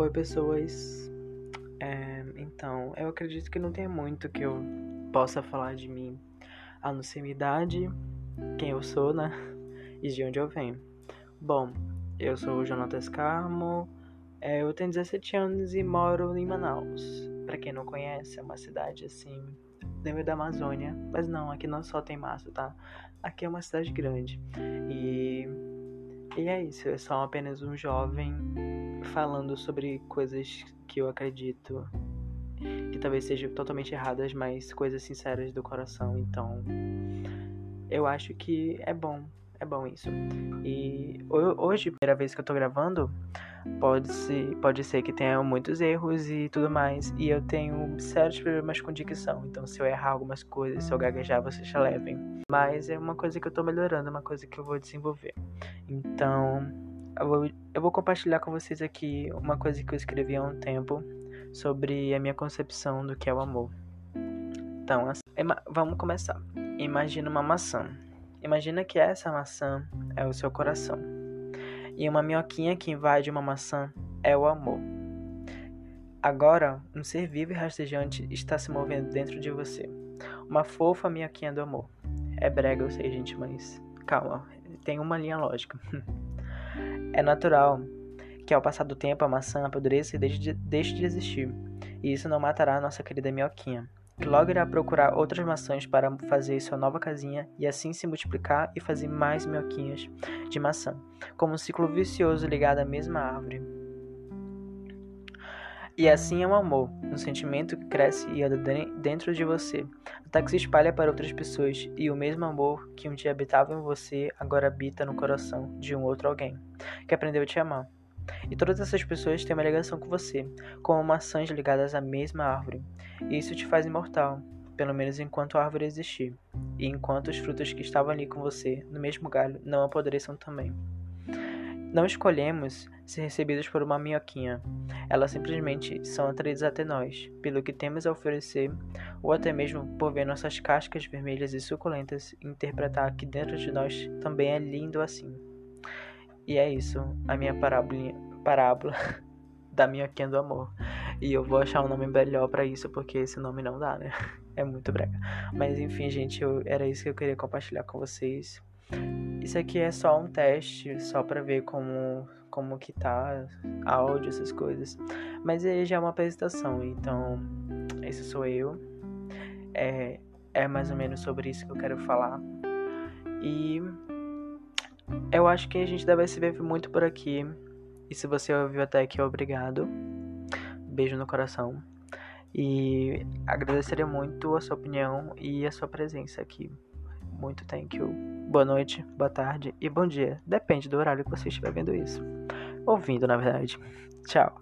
Oi, pessoas. É, então, eu acredito que não tem muito que eu possa falar de mim, a não ser minha idade, quem eu sou, né? E de onde eu venho. Bom, eu sou o Jonatas Carmo, é, eu tenho 17 anos e moro em Manaus. Para quem não conhece, é uma cidade assim, no meio da Amazônia. Mas não, aqui não só tem massa, tá? Aqui é uma cidade grande. E, e é isso, eu sou apenas um jovem falando sobre coisas que eu acredito que talvez sejam totalmente erradas, mas coisas sinceras do coração. Então, eu acho que é bom, é bom isso. E hoje, primeira vez que eu tô gravando, pode ser, pode ser que tenha muitos erros e tudo mais. E eu tenho sérios problemas com dicção. Então, se eu errar algumas coisas, se eu gaguejar, vocês já levem. Mas é uma coisa que eu tô melhorando, é uma coisa que eu vou desenvolver. Então, eu vou, eu vou compartilhar com vocês aqui uma coisa que eu escrevi há um tempo sobre a minha concepção do que é o amor. Então, assim, vamos começar. Imagina uma maçã. Imagina que essa maçã é o seu coração. E uma minhoquinha que invade uma maçã é o amor. Agora, um ser vivo e rastejante está se movendo dentro de você. Uma fofa minhoquinha do amor. É brega, eu sei, gente, mas calma, tem uma linha lógica. é natural que ao passar do tempo a maçã apodreça e deixe de, deixe de existir. E isso não matará a nossa querida minhoquinha que logo irá procurar outras maçãs para fazer sua nova casinha e assim se multiplicar e fazer mais minhoquinhas de maçã, como um ciclo vicioso ligado à mesma árvore. E assim é o amor, um sentimento que cresce e anda dentro de você, até que se espalha para outras pessoas, e o mesmo amor que um dia habitava em você agora habita no coração de um outro alguém, que aprendeu a te amar. E todas essas pessoas têm uma ligação com você, como maçãs ligadas à mesma árvore. E isso te faz imortal, pelo menos enquanto a árvore existir, e enquanto os frutos que estavam ali com você, no mesmo galho, não apodreçam também. Não escolhemos ser recebidos por uma minhoquinha. Elas simplesmente são atraídas até nós, pelo que temos a oferecer, ou até mesmo por ver nossas cascas vermelhas e suculentas e interpretar que dentro de nós também é lindo assim. E é isso, a minha parábola, parábola da minhoquinha do amor. E eu vou achar um nome melhor para isso, porque esse nome não dá, né? É muito brega. Mas enfim, gente, eu, era isso que eu queria compartilhar com vocês. Isso aqui é só um teste, só para ver como como que tá áudio, essas coisas. Mas aí já é uma apresentação, então esse sou eu. É, é mais ou menos sobre isso que eu quero falar. E eu acho que a gente deve se ver muito por aqui. E se você ouviu até aqui, obrigado. Beijo no coração. E agradeceria muito a sua opinião e a sua presença aqui. Muito thank you. Boa noite, boa tarde e bom dia. Depende do horário que você estiver vendo isso. Ouvindo, na verdade. Tchau.